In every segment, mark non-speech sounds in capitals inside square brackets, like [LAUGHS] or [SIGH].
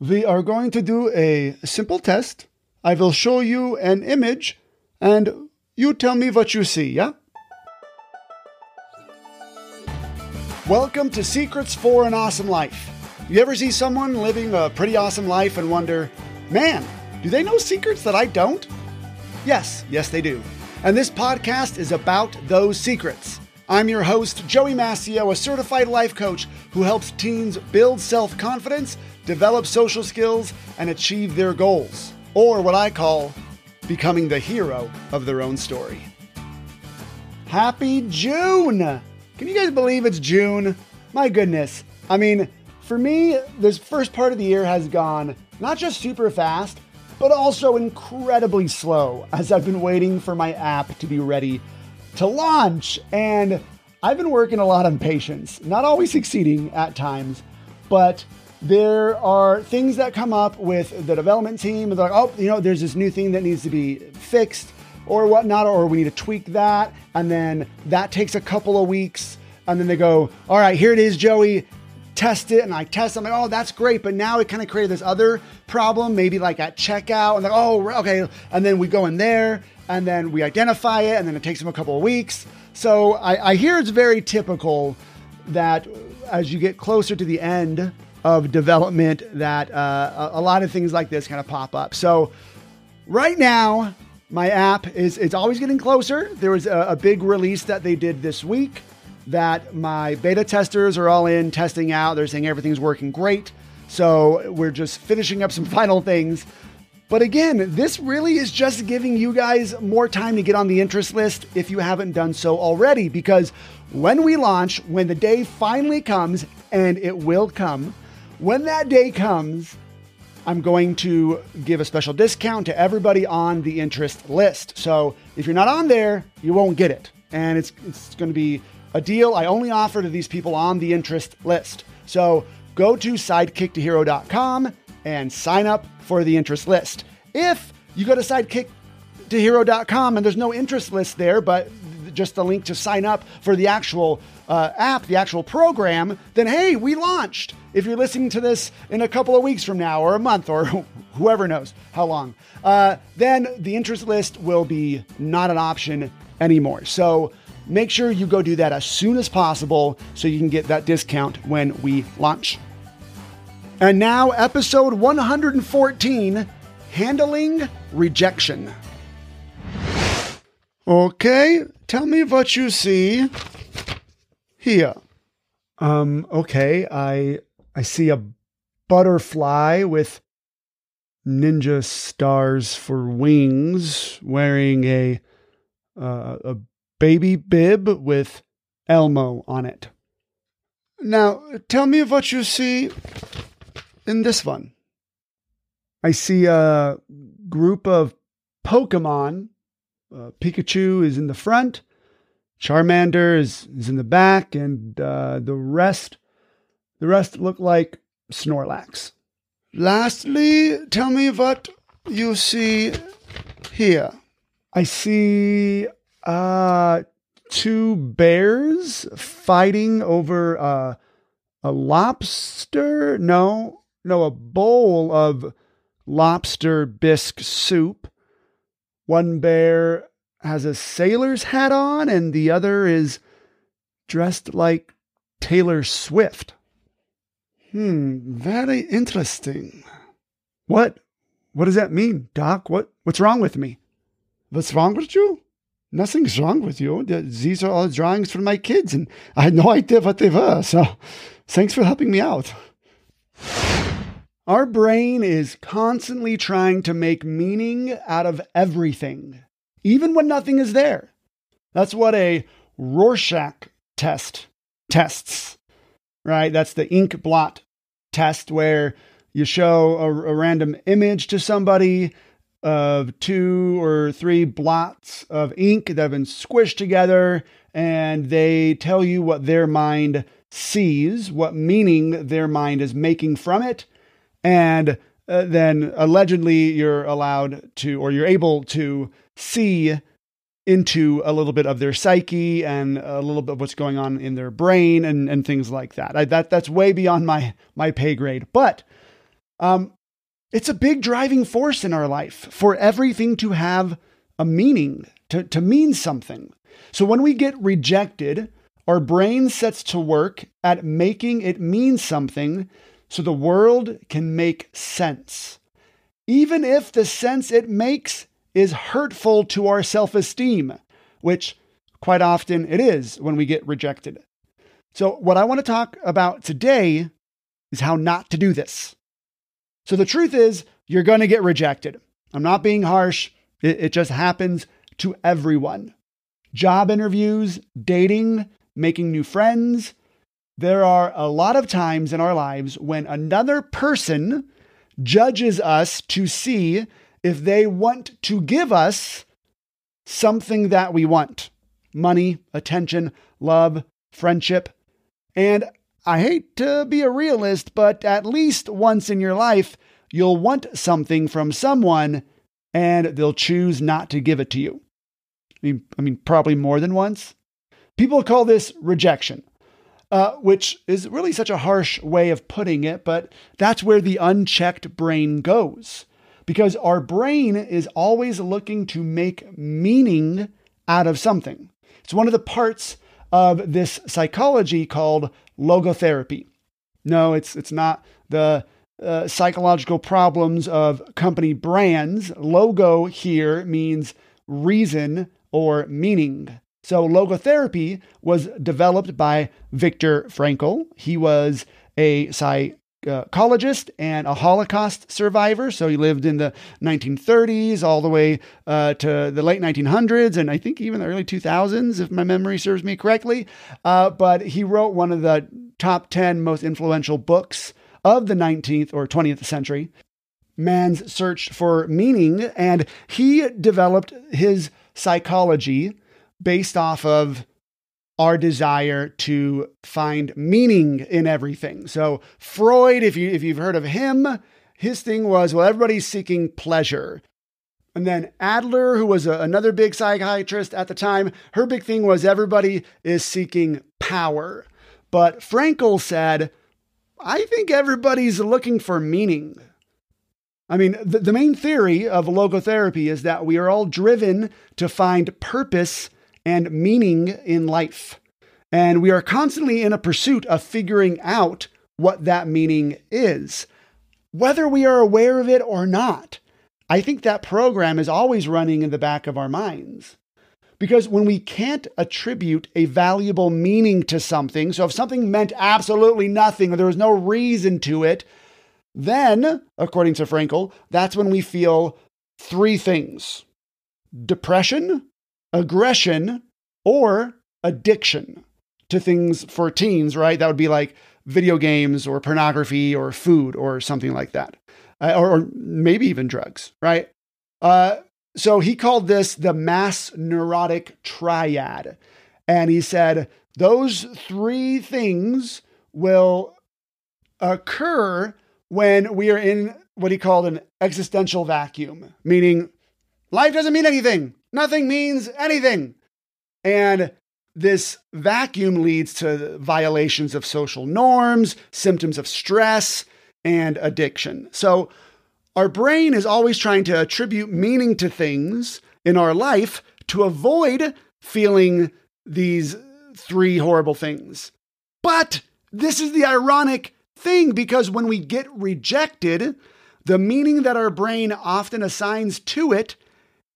We are going to do a simple test. I will show you an image and you tell me what you see, yeah? Welcome to Secrets for an Awesome Life. You ever see someone living a pretty awesome life and wonder, man, do they know secrets that I don't? Yes, yes, they do. And this podcast is about those secrets. I'm your host, Joey Mascio, a certified life coach who helps teens build self confidence, develop social skills, and achieve their goals, or what I call becoming the hero of their own story. Happy June! Can you guys believe it's June? My goodness. I mean, for me, this first part of the year has gone not just super fast, but also incredibly slow as I've been waiting for my app to be ready to launch. And I've been working a lot on patience, not always succeeding at times, but there are things that come up with the development team. They're like, oh, you know, there's this new thing that needs to be fixed or whatnot, or we need to tweak that. And then that takes a couple of weeks. And then they go, all right, here it is, Joey. Test it. And I test. I'm like, oh, that's great. But now it kind of created this other problem, maybe like at checkout. And like, oh, okay. And then we go in there and then we identify it. And then it takes them a couple of weeks. So I, I hear it's very typical that as you get closer to the end of development, that uh, a, a lot of things like this kind of pop up. So right now, my app is it's always getting closer. There was a, a, big release that they did this week that my beta testers are all in testing out. They're saying everything's working great. So we're just finishing up some [LAUGHS] final things. But again, this really is just giving you guys more time to get on the interest list if you haven't done so already. Because when we launch, when the day finally comes, and it will come, when that day comes, I'm going to give a special discount to everybody on the interest list. So if you're not on there, you won't get it. And it's, it's going to be a deal I only offer to these people on the interest list. So go to sidekicktohero.com and sign up for the interest list. If you go to sidekicktohero.com and there's no interest list there, but just the link to sign up for the actual uh, app, the actual program, then hey, we launched. If you're listening to this in a couple of weeks from now, or a month, or [LAUGHS] whoever knows how long, uh, then the interest list will be not an option anymore. So make sure you go do that as soon as possible so you can get that discount when we launch. And now, episode 114 Handling Rejection. Okay, tell me what you see here. Um, okay, I I see a butterfly with ninja stars for wings wearing a uh, a baby bib with Elmo on it. Now, tell me what you see in this one. I see a group of Pokemon. Uh, Pikachu is in the front, Charmander is, is in the back, and uh, the rest the rest look like Snorlax. Lastly, tell me what you see here. I see uh, two bears fighting over uh, a lobster. No, no, a bowl of lobster bisque soup. One bear has a sailor's hat on, and the other is dressed like Taylor Swift. Hmm, very interesting. What? What does that mean, Doc? What what's wrong with me? What's wrong with you? Nothing's wrong with you. These are all drawings for my kids, and I had no [LAUGHS] idea what they were. So, thanks for helping me out. Our brain is constantly trying to make meaning out of everything, even when nothing is there. That's what a Rorschach test tests, right? That's the ink blot test where you show a, a random image to somebody of two or three blots of ink that have been squished together, and they tell you what their mind sees, what meaning their mind is making from it. And uh, then allegedly you're allowed to, or you're able to see into a little bit of their psyche and a little bit of what's going on in their brain and, and things like that. I, that that's way beyond my my pay grade. But Um, it's a big driving force in our life for everything to have a meaning, to, to mean something. So when we get rejected, our brain sets to work at making it mean something so the world can make sense. Even if the sense it makes is hurtful to our self esteem, which quite often it is when we get rejected. So, what I want to talk about today is how not to do this. So, the truth is, you're going to get rejected. I'm not being harsh, it, it just happens to everyone. Job interviews, dating, making new friends. There are a lot of times in our lives when another person judges us to see if they want to give us something that we want money, attention, love, friendship. And I hate to be a realist, but at least once in your life, you'll want something from someone and they'll choose not to give it to you. I mean, I mean probably more than once. People call this rejection, uh, which is really such a harsh way of putting it, but that's where the unchecked brain goes. Because our brain is always looking to make meaning out of something. It's one of the parts of this psychology called logotherapy. No, it's, it's not the uh, psychological problems of company brands. Logo here means reason or meaning. So, logotherapy was developed by Viktor Frankl. He was a psychologist and a Holocaust survivor. So, he lived in the 1930s all the way uh, to the late 1900s, and I think even the early 2000s, if my memory serves me correctly. Uh, but he wrote one of the top 10 most influential books of the 19th or 20th century. Man's search for meaning, and he developed his psychology based off of our desire to find meaning in everything. So Freud, if you if you've heard of him, his thing was well everybody's seeking pleasure. And then Adler, who was a, another big psychiatrist at the time, her big thing was everybody is seeking power. But Frankl said, I think everybody's looking for meaning. I mean, the, the main theory of logotherapy is that we are all driven to find purpose and meaning in life. And we are constantly in a pursuit of figuring out what that meaning is, whether we are aware of it or not. I think that program is always running in the back of our minds. Because when we can't attribute a valuable meaning to something, so if something meant absolutely nothing or there was no reason to it, then, according to Frankl, that's when we feel three things depression, aggression, or addiction to things for teens, right? That would be like video games or pornography or food or something like that, uh, or, or, maybe even drugs, right? Uh, so he called this the mass neurotic triad. And he said those three things will occur when we are in what he called an existential vacuum, meaning life doesn't mean anything. Nothing means anything. And this vacuum leads to violations of social norms, symptoms of stress, and addiction. So, our brain is always trying to attribute meaning to things in our life to avoid feeling these three horrible things. But this is the ironic thing because when we get rejected, the meaning that our brain often assigns to it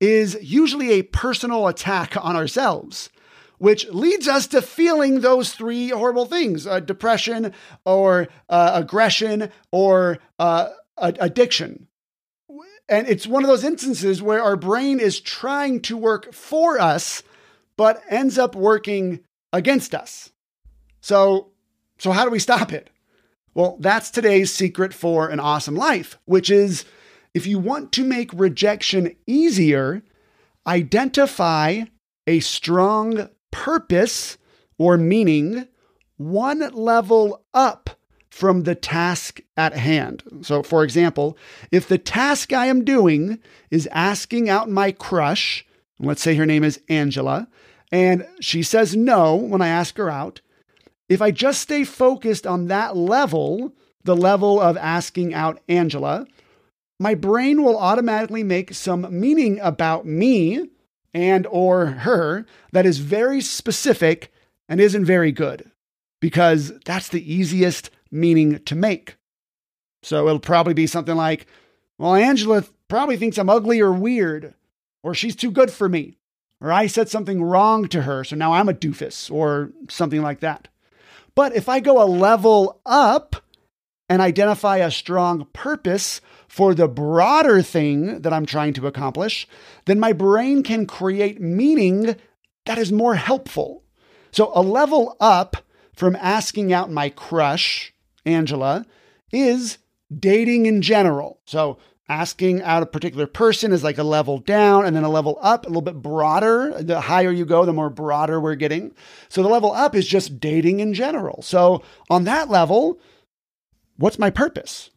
is usually a personal attack on ourselves, which leads us to feeling those three horrible things uh, depression or uh, aggression or uh, addiction. And it's one of those instances where our brain is trying to work for us, but ends up working against us. So, so how do we stop it? Well, that's today's secret for an awesome life, which is if you want to make rejection easier, identify a strong purpose or meaning one level up from the task at hand. So, for example, if the task I am doing is asking out my crush, let's say her name is Angela, and she says no when I ask her out, if I just stay focused on that level the level of asking out Angela, my brain will automatically make some meaning about me and or her that is very specific and isn't very good because that's the easiest meaning to make. So it'll probably be something like, well, Angela probably thinks I'm ugly or weird, or she's too good for me, or I said something wrong to her, so now I'm a doofus, or something like that. But if I go a level up and identify a strong purpose for the broader thing that I'm trying to accomplish, then my brain can create meaning that is more helpful. So a level up from asking out my crush, Angela, is dating in general. So asking out a particular person is like a level down and then a level up, a little bit broader. The higher you go, the more broader we're getting. So the level up is just dating in general. So on that level, what's my purpose?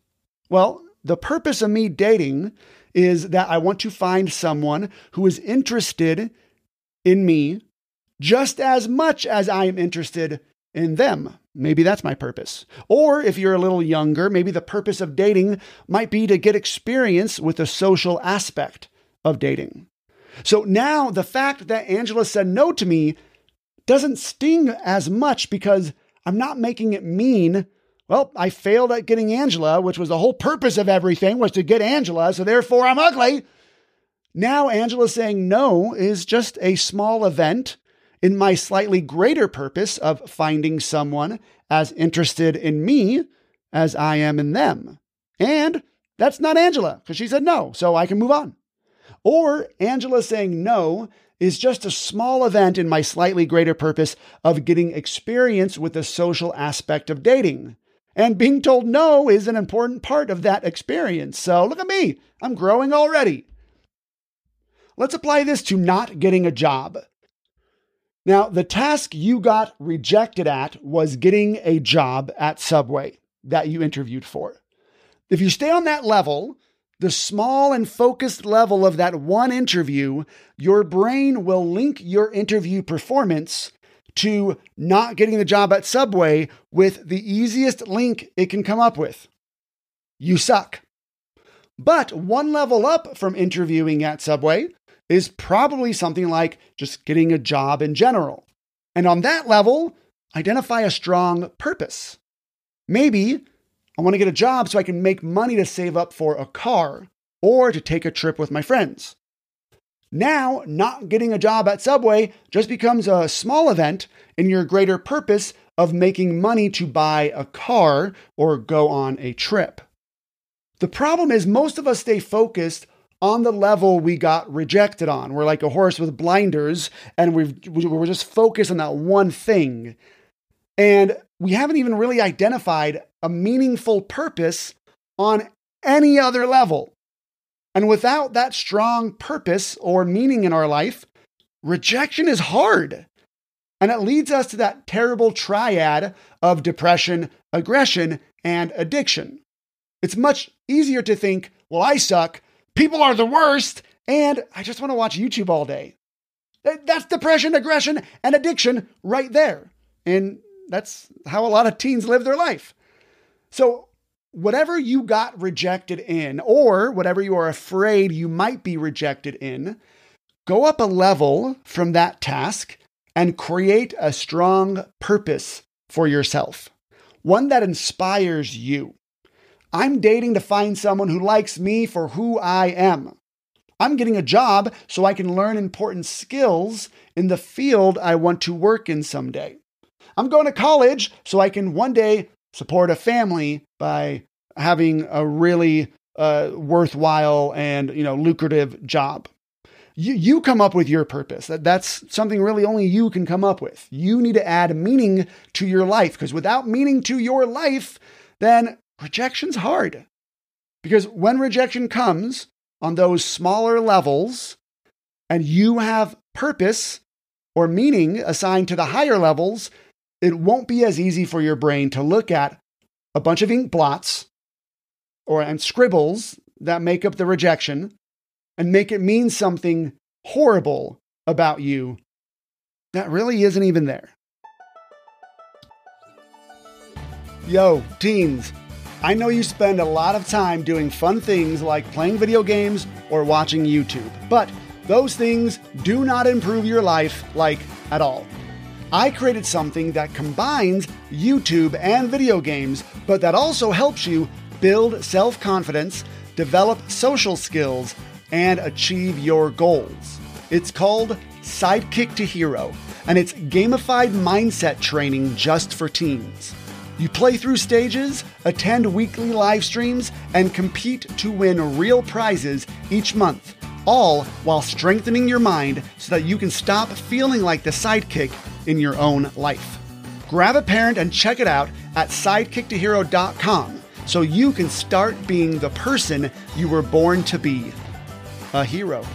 Well, the purpose of me dating is that I want to find someone who is interested in me just as much as I am interested in them. Maybe that's my purpose. Or if you're a little younger, maybe the purpose of dating might be to get experience with the social aspect of dating. So now the fact that Angela said no to me doesn't sting as much because I'm not making it mean, well, I failed at getting Angela, which was the whole purpose of everything was to get Angela, so therefore I'm ugly. Now Angela saying no is just a small event in my slightly greater purpose of finding someone as interested in me as I am in them. And that's not Angela because she said no, so I can move on. Or Angela saying no is just a small event in my slightly greater purpose of getting experience with the social aspect of dating. And being told no is an important part of that experience. So look at me, I'm growing already. Let's apply this to not getting a job. Now, the task you got rejected at was getting a job at Subway that you interviewed for. If you stay on that level, the small and focused level of that one interview, your brain will link your interview performance to not getting the job at Subway with the easiest link it can come up with. You suck. But one level up from interviewing at Subway, is probably something like just getting a job in general. And on that level, identify a strong purpose. Maybe I want to get a job so I can make money to save up for a car or to take a trip with my friends. Now, not getting a job at Subway just becomes a small event in your greater purpose of making money to buy a car or go on a trip. The problem is, most of us stay focused on the level we got rejected on. We're like a horse with blinders and we've, we're just focused on that one thing. And we haven't even really identified a meaningful purpose on any other level. And without that strong purpose or meaning in our life, rejection is hard. And it leads us to that terrible triad of depression, aggression, and addiction. It's much easier to think, well, I suck, people are the worst, and I just want to watch YouTube all day. That's depression, aggression, and addiction right there. And that's how a lot of teens live their life. So, whatever you got rejected in, or whatever you are afraid you might be rejected in, go up a level from that task and create a strong purpose for yourself, one that inspires you. I'm dating to find someone who likes me for who I am. I'm getting a job so I can learn important skills in the field I want to work in someday. I'm going to college so I can one day support a family by having a really uh, worthwhile and you know lucrative job. You, you come up with your purpose. That, that's something really only you can come up with. You need to add meaning to your life because without meaning to your life, then rejection's hard. Because when rejection comes on those smaller levels and you have purpose or meaning assigned to the higher levels, it won't be as easy for your brain to look at a bunch of ink blots or and scribbles that make up the rejection and make it mean something horrible about you that really isn't even there. Yo, teens, I know you spend a lot of time doing fun things like playing video games or watching YouTube, but those things do not improve your life, like, at all. I created something that combines YouTube and video games, but that also helps you build self confidence, develop social skills, and achieve your goals. It's called Sidekick to Hero, and it's gamified mindset training just for teens. You play through stages, attend weekly live streams, and compete to win real prizes each month, all while strengthening your mind so that you can stop feeling like the sidekick in your own life. Grab a parent and check it out at sidekicktohero.com so you can start being the person you were born to be a hero.